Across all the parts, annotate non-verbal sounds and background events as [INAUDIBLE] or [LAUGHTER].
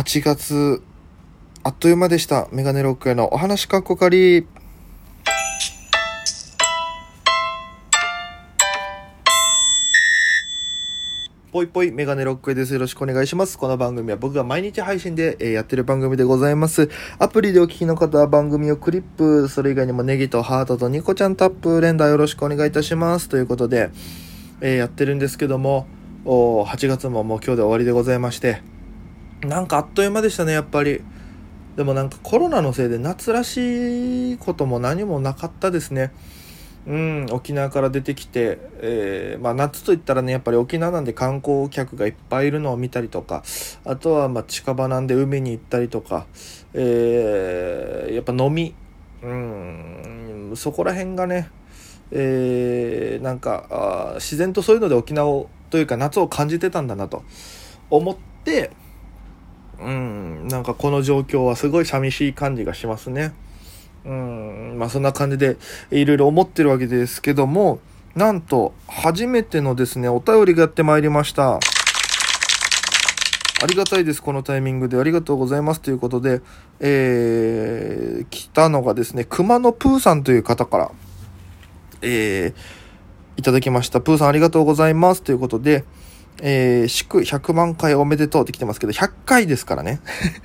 8月、あっという間でした。メガネロックへのお話かっこかり。ぽいぽいメガネロックへです。よろしくお願いします。この番組は僕が毎日配信で、えーやってる番組でございます。アプリでお聞きの方は番組をクリップ、それ以外にもネギとハートとニコちゃんタップ連打よろしくお願いいたします。ということで、えーやってるんですけども、お8月ももう今日で終わりでございまして、なんかあっという間でしたね、やっぱり。でもなんかコロナのせいで夏らしいことも何もなかったですね。うん、沖縄から出てきて、えーまあ、夏といったらねやっぱり沖縄なんで観光客がいっぱいいるのを見たりとかあとはま近場なんで海に行ったりとか、えーやっぱ飲みうんそこら辺がね、えーなんか自然とそういうので沖縄をというか夏を感じてたんだなと思ってうんなんかこの状況はすごい寂しい感じがしますね。うん、まあそんな感じでいろいろ思ってるわけですけども、なんと初めてのですね、お便りがやってまいりました。ありがたいです、このタイミングで。ありがとうございます。ということで、えー、来たのがですね、熊野プーさんという方から、えー、いただきました。プーさんありがとうございます。ということで、えー、祝100万回おめでとうって来てますけど、100回ですからね。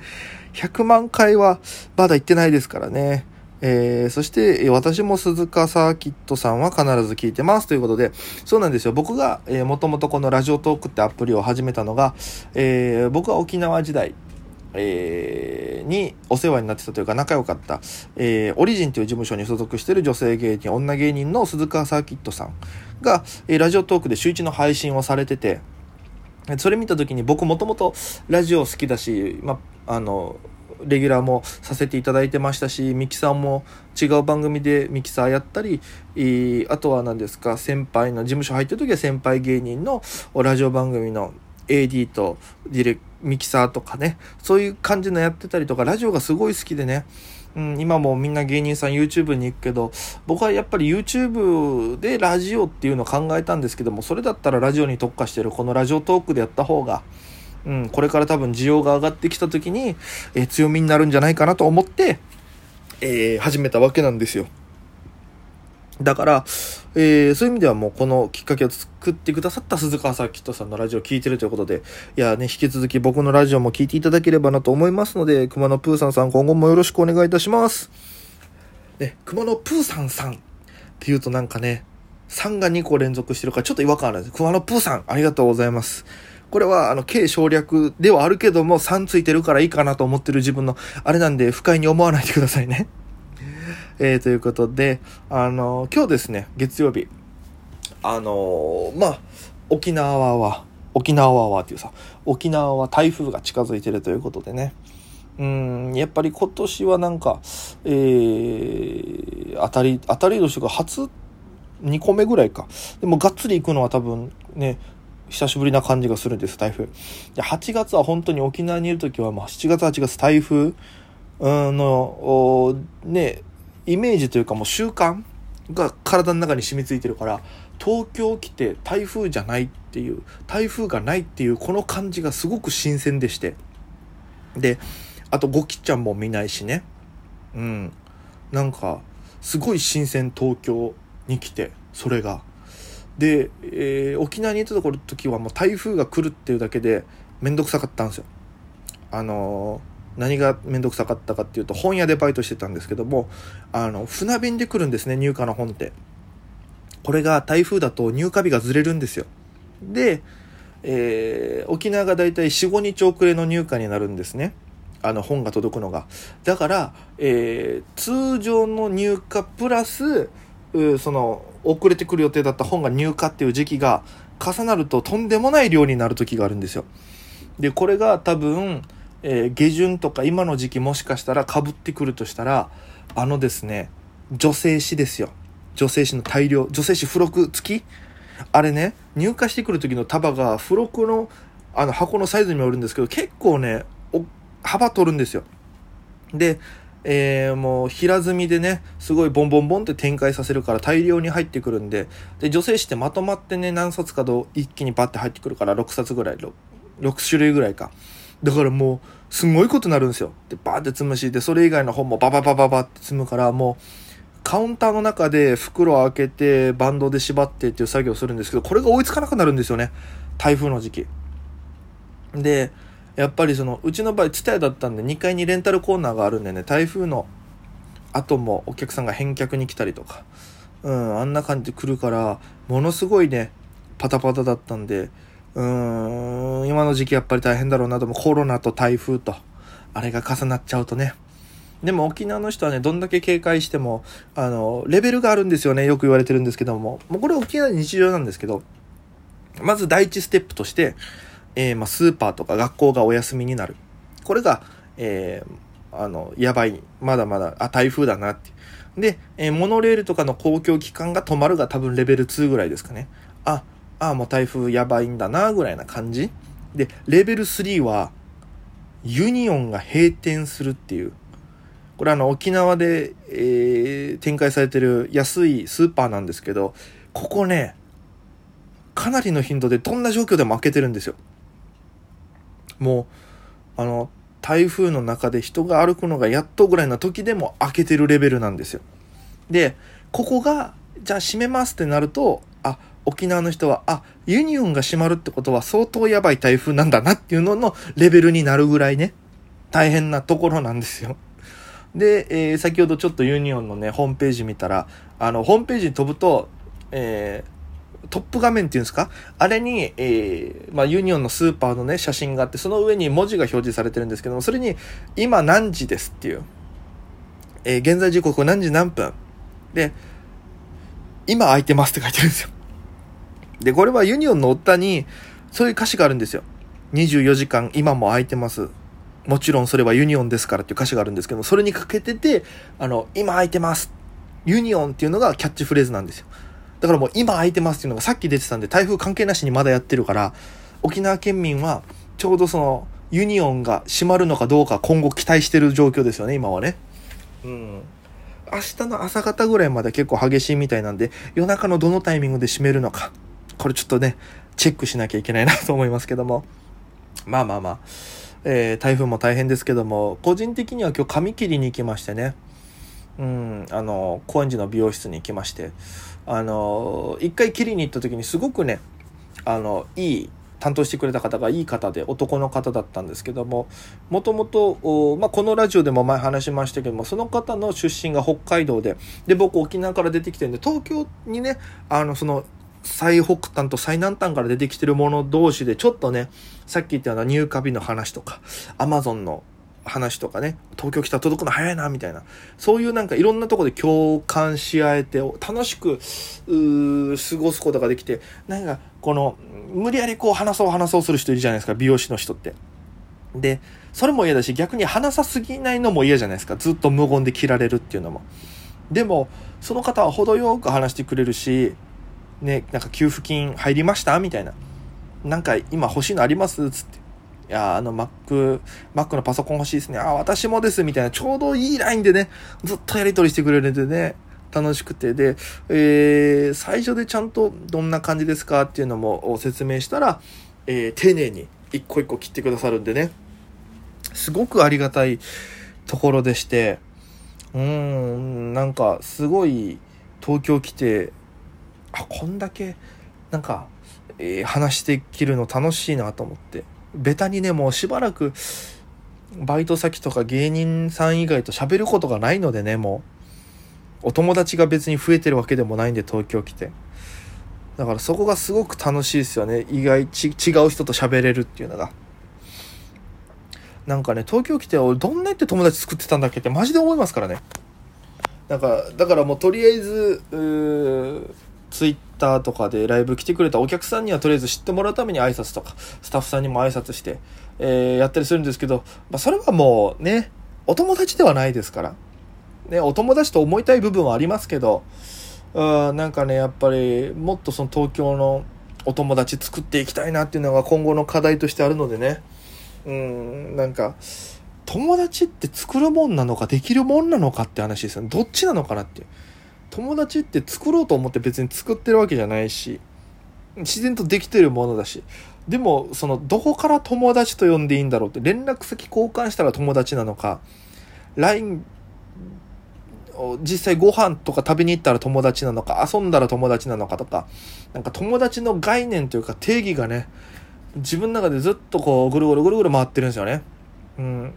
[LAUGHS] 100万回はまだ行ってないですからね。えー、そして、私も鈴鹿サーキットさんは必ず聞いてますということで、そうなんですよ。僕が、えー、もともとこのラジオトークってアプリを始めたのが、えー僕は沖縄時代、えーにお世話になってたというか仲良かった、えーオリジンという事務所に所属している女性芸人、女芸人の鈴鹿サーキットさんが、えーラジオトークで週一の配信をされてて、それ見た時に僕もともとラジオ好きだし、まあ、の、レギュラーもさせていただいてましたし、ミキさんも違う番組でミキサーやったり、あとは何ですか、先輩の事務所入ってる時は先輩芸人のラジオ番組の AD とディレミキサーとかね、そういう感じのやってたりとか、ラジオがすごい好きでね、うん、今もみんな芸人さん YouTube に行くけど、僕はやっぱり YouTube でラジオっていうのを考えたんですけども、それだったらラジオに特化してるこのラジオトークでやった方が、うん、これから多分需要が上がってきた時に、え強みになるんじゃないかなと思って、えー始めたわけなんですよ。だから、えーそういう意味ではもうこのきっかけを作ってくださった鈴川サーキットさんのラジオを聞いてるということで、いやね、引き続き僕のラジオも聞いていただければなと思いますので、熊野プーさんさん今後もよろしくお願いいたします。ね、熊野プーさんさんって言うとなんかね、3が2個連続してるからちょっと違和感あるんです。熊野プーさん、ありがとうございます。これは、あの、軽省略ではあるけども、3ついてるからいいかなと思ってる自分の、あれなんで、不快に思わないでくださいね。えー、ということで、あの、今日ですね、月曜日、あのまあ、沖縄は、沖縄はっていうさ、沖縄は台風が近づいてるということでね、うん、やっぱり今年はなんか、えー、当たり、当たり年が初2個目ぐらいか。でもがっつり行くのは多分ね、久しぶりな感じがするんです、台風。で8月は本当に沖縄にいる時は、まあ、7月、8月台風うんの、ね、イメージというかもう習慣が体の中に染みついてるから、東京来て台風じゃないっていう、台風がないっていうこの感じがすごく新鮮でして。で、あとゴキちゃんも見ないしね。うん。なんか、すごい新鮮東京に来て、それが。で、えー沖縄にいたところの時はもう台風が来るっていうだけでめんどくさかったんですよ。あのー何がめんどくさかったかっていうと本屋でバイトしてたんですけどもあの船便で来るんですね入荷の本って。これが台風だと入荷日がずれるんですよ。で、えー沖縄がだいたい45日遅れの入荷になるんですね。あの本が届くのが。だから、えー通常の入荷プラスその遅れてくる予定だった本が入荷っていう時期が重なるととんでもない量になる時があるんですよ。でこれが多分、えー下旬とか今の時期もしかしたら被ってくるとしたらあのですね女性誌ですよ。女性誌の大量女性誌付録付き？あれね入荷してくる時の束が付録のあの箱のサイズにもよるんですけど結構ね幅取るんですよ。で、えーもう平積みでねすごいボンボンボンって展開させるから大量に入ってくるんでで女性誌ってまとまってね何冊かと一気にバッて入ってくるから6冊ぐらい 6, 6種類ぐらいか。だからもう、すごいことになるんですよ。で、バーって積むし、で、それ以外の本もバババババって積むから、もう、カウンターの中で袋を開けて、バンドで縛ってっていう作業をするんですけど、これが追いつかなくなるんですよね。台風の時期。で、やっぱりその、うちの場合、ツタヤだったんで、2階にレンタルコーナーがあるんでね、台風の後もお客さんが返却に来たりとか、うん、あんな感じで来るから、ものすごいね、パタパタだったんで、うーん、今の時期やっぱり大変だろうなと、もコロナと台風と、あれが重なっちゃうとね、でも沖縄の人はね、どんだけ警戒しても、あの、レベルがあるんですよね。よく言われてるんですけども。もうこれ沖縄の日常なんですけど、まず第一ステップとして、えー、まあ、スーパーとか学校がお休みになる。これが、えー、あの、やばい。まだまだ、あ、台風だなって。で、えー、モノレールとかの公共機関が止まるが多分レベル2ぐらいですかね。あ、ああ、もう台風やばいんだな、ぐらいな感じ？で、レベル3は、ユニオンが閉店するっていう。これあの沖縄で、えー、展開されてる安いスーパーなんですけど、ここね、かなりの頻度でどんな状況でも開けてるんですよ。もう、あの、台風の中で人が歩くのがやっとぐらいな時でも開けてるレベルなんですよ。で、ここが、じゃあ閉めますってなると、沖縄の人は、あ、ユニオンが閉まるってことは相当やばい台風なんだなっていうののレベルになるぐらいね、大変なところなんですよ。で、えー、先ほどちょっとユニオンのね、ホームページ見たら、あの、ホームページに飛ぶと、えー、トップ画面っていうんですか？あれに、えー、まあ、ユニオンのスーパーのね、写真があって、その上に文字が表示されてるんですけども、それに、今何時ですっていう、え、現在時刻何時何分？で、今空いてますって書いてるんですよ。で、これはユニオンの夫に、そういう歌詞があるんですよ。24時間今も空いてます。もちろんそれはユニオンですからっていう歌詞があるんですけどそれにかけてて、あの、今空いてます。ユニオンっていうのがキャッチフレーズなんですよ。だからもう今空いてますっていうのがさっき出てたんで台風関係なしにまだやってるから、沖縄県民はちょうどそのユニオンが閉まるのかどうか今後期待してる状況ですよね、今はね。うん。明日の朝方ぐらいまで結構激しいみたいなんで、夜中のどのタイミングで閉めるのか。これちょっとね、チェックしなきゃいけないなと思いますけども。まあまあまあ。えー、台風も大変ですけども、個人的には今日髪切りに行きましてね、うん、あの、高円寺の美容室に行きまして、あの、一回切りに行った時にすごくね、あの、いい、担当してくれた方がいい方で男の方だったんですけどももともと、まあ、このラジオでも前話しましたけどもその方の出身が北海道でで僕沖縄から出てきてるんで東京にねあのその最北端と最南端から出てきてるもの同士でちょっとね、さっき言ったような入荷日の話とか、アマゾンの話とかね、東京来たら届くの早いな、みたいな。そういうなんかいろんなとこで共感し合えて、楽しく、過ごすことができて、なんか、この、無理やりこう話そう話そうする人いるじゃないですか、美容師の人って。で、それも嫌だし、逆に話さすぎないのも嫌じゃないですか。ずっと無言で切られるっていうのも。でも、その方は程よく話してくれるし、ね、なんか給付金入りました？みたいな。なんか今欲しいのあります？つって。いや、あの Mac、Mac のパソコン欲しいですね。あ、私もです。みたいな、ちょうどいいラインでね、ずっとやり取りしてくれるんでね、楽しくて。で、えー、最初でちゃんとどんな感じですかっていうのも説明したら、えー、丁寧に一個一個切ってくださるんでね、すごくありがたいところでして、うーん、なんかすごい東京来てあこんだけなんか、えー、話してきるの楽しいなと思って。ベタにねもうしばらくバイト先とか芸人さん以外と喋ることがないのでねもう。お友達が別に増えてるわけでもないんで東京来て。だからそこがすごく楽しいですよね。意外ち違う人と喋れるっていうのが。なんかね東京来て俺どんなって友達作ってたんだっけってマジで思いますからね。なんかだからもうとりあえずツイッターとかでライブ来てくれたお客さんにはとりあえず知ってもらうために挨拶とか、スタッフさんにも挨拶して、えー、やったりするんですけど、まあ、それはもうね、お友達ではないですから。ね、お友達と思いたい部分はありますけど、うん、なんかね、やっぱり、もっとその東京のお友達作っていきたいなっていうのが今後の課題としてあるのでね、うん、なんか、友達って作るもんなのかできるもんなのかって話ですよね。どっちなのかなっていう。友達って作ろうと思って別に作ってるわけじゃないし自然とできてるものだしでも、その、どこから友達と呼んでいいんだろうって、連絡先交換したら友達なのか、LINE を実際ご飯とか食べに行ったら友達なのか、遊んだら友達なのかとか、なんか友達の概念というか定義がね、自分の中でずっとこう、ぐるぐるぐるぐる回ってるんですよね。うん。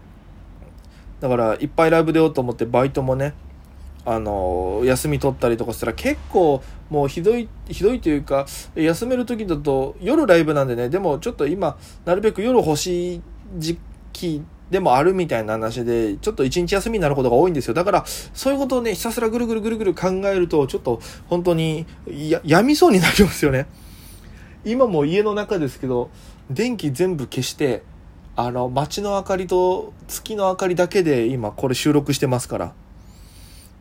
だから、いっぱいライブ出ようと思ってバイトもね、あの休み取ったりとかしたら結構もうひどいひどいというか休める時だと夜ライブなんでねでもちょっと今なるべく夜欲しい時期でもあるみたいな話でちょっと一日休みになることが多いんですよ。だからそういうことをねひたすらぐるぐるぐるぐる考えるとちょっと本当にややみそうになりますよね今も家の中ですけど電気全部消してあの街の明かりと月の明かりだけで今これ収録してますから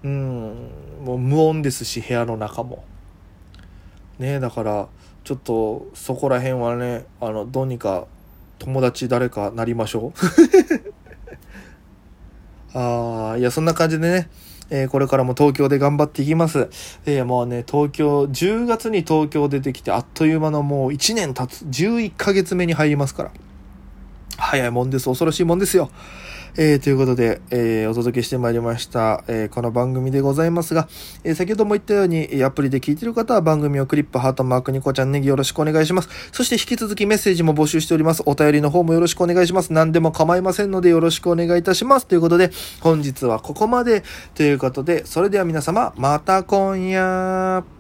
うんもう無音ですし部屋の中もねだからちょっとそこら辺はねあのどうにか友達誰かなりましょう [LAUGHS] ああいやそんな感じでねえー、これからも東京で頑張っていきます。えー、もうね、東京、10月に東京出てきて、あっという間のもう1年経つ、11ヶ月目に入りますから。早いもんです。恐ろしいもんですよ。えー、ということで、えー、お届けしてまいりました、えー、この番組でございますが、え先ほども言ったように、アプリで聞いてる方は番組をクリップ、ハートマーク、ニコちゃんネギよろしくお願いします。そして引き続きメッセージも募集しております。お便りの方もよろしくお願いします。何でも構いませんのでよろしくお願いいたします。ということで、本日はここまでということで、それでは皆様、また今夜。